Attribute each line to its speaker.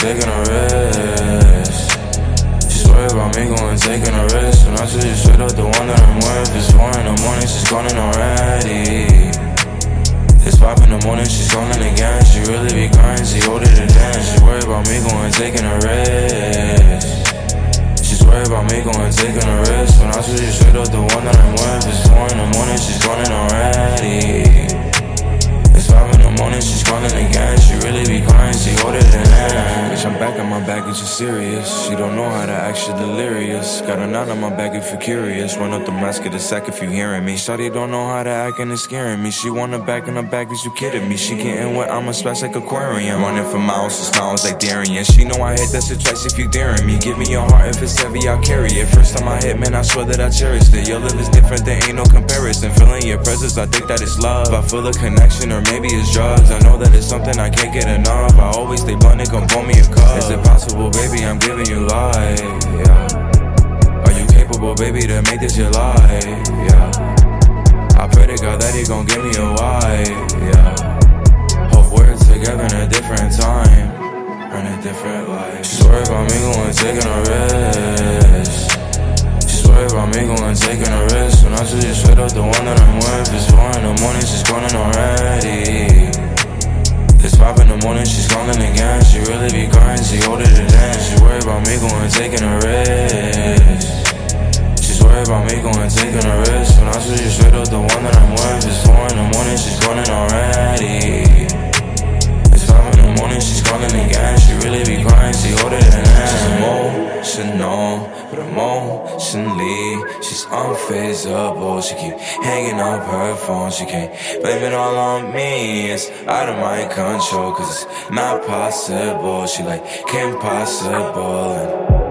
Speaker 1: taking a. She's worried about me going taking a risk. And I told you straight up the one that I'm with. It's four in the morning, she's calling already. It's five in the morning, she's calling again. She really be crying, she it in. She worried about me going taking a risk. She's worried about me going taking a risk. When I told you straight up the one that I'm with. It's four in the morning, she's calling already. It's five in the morning, she's serious. She don't know how to act, she delirious. Got a knot on my back if you're curious. Run up the mask, get a sack if you're hearing me. Shawty don't know how to act and it's scaring me. She wanna back in the back, is you kidding me? She getting wet, I'ma splash like aquarium. Running for miles, it smiles like Darian. She know I hit that shit twice if you're daring me. Give me your heart if it's heavy, I'll carry it. First time I hit, man, I swear that I cherished it. Your love is different, there ain't no comparison. Feeling your presence, I think that it's love. I feel a connection, or maybe it's drugs. I know that it's something I can't get enough. I always stay blunt and come pour me a cup. Is it possible, baby? I'm giving you life. Yeah. Are you capable, baby, to make this your life? Yeah. I pray to God that He gon' give me a wife. Yeah. Hope we're together in a different time, in a different life. She's worried about me going taking a risk. She's worried about me going taking a risk. When I told you straight up the one that I'm with. It's four in the morning, she's calling already. Me going taking a risk. She's worried about me going taking a risk. When I you straight up the one that I'm with. It's four in the morning, she's calling already. But emotionally, she's unfazable. She keep hanging up her phone. She can't blame it all on me. It's out of my control, cause it's not possible. She like, impossible. And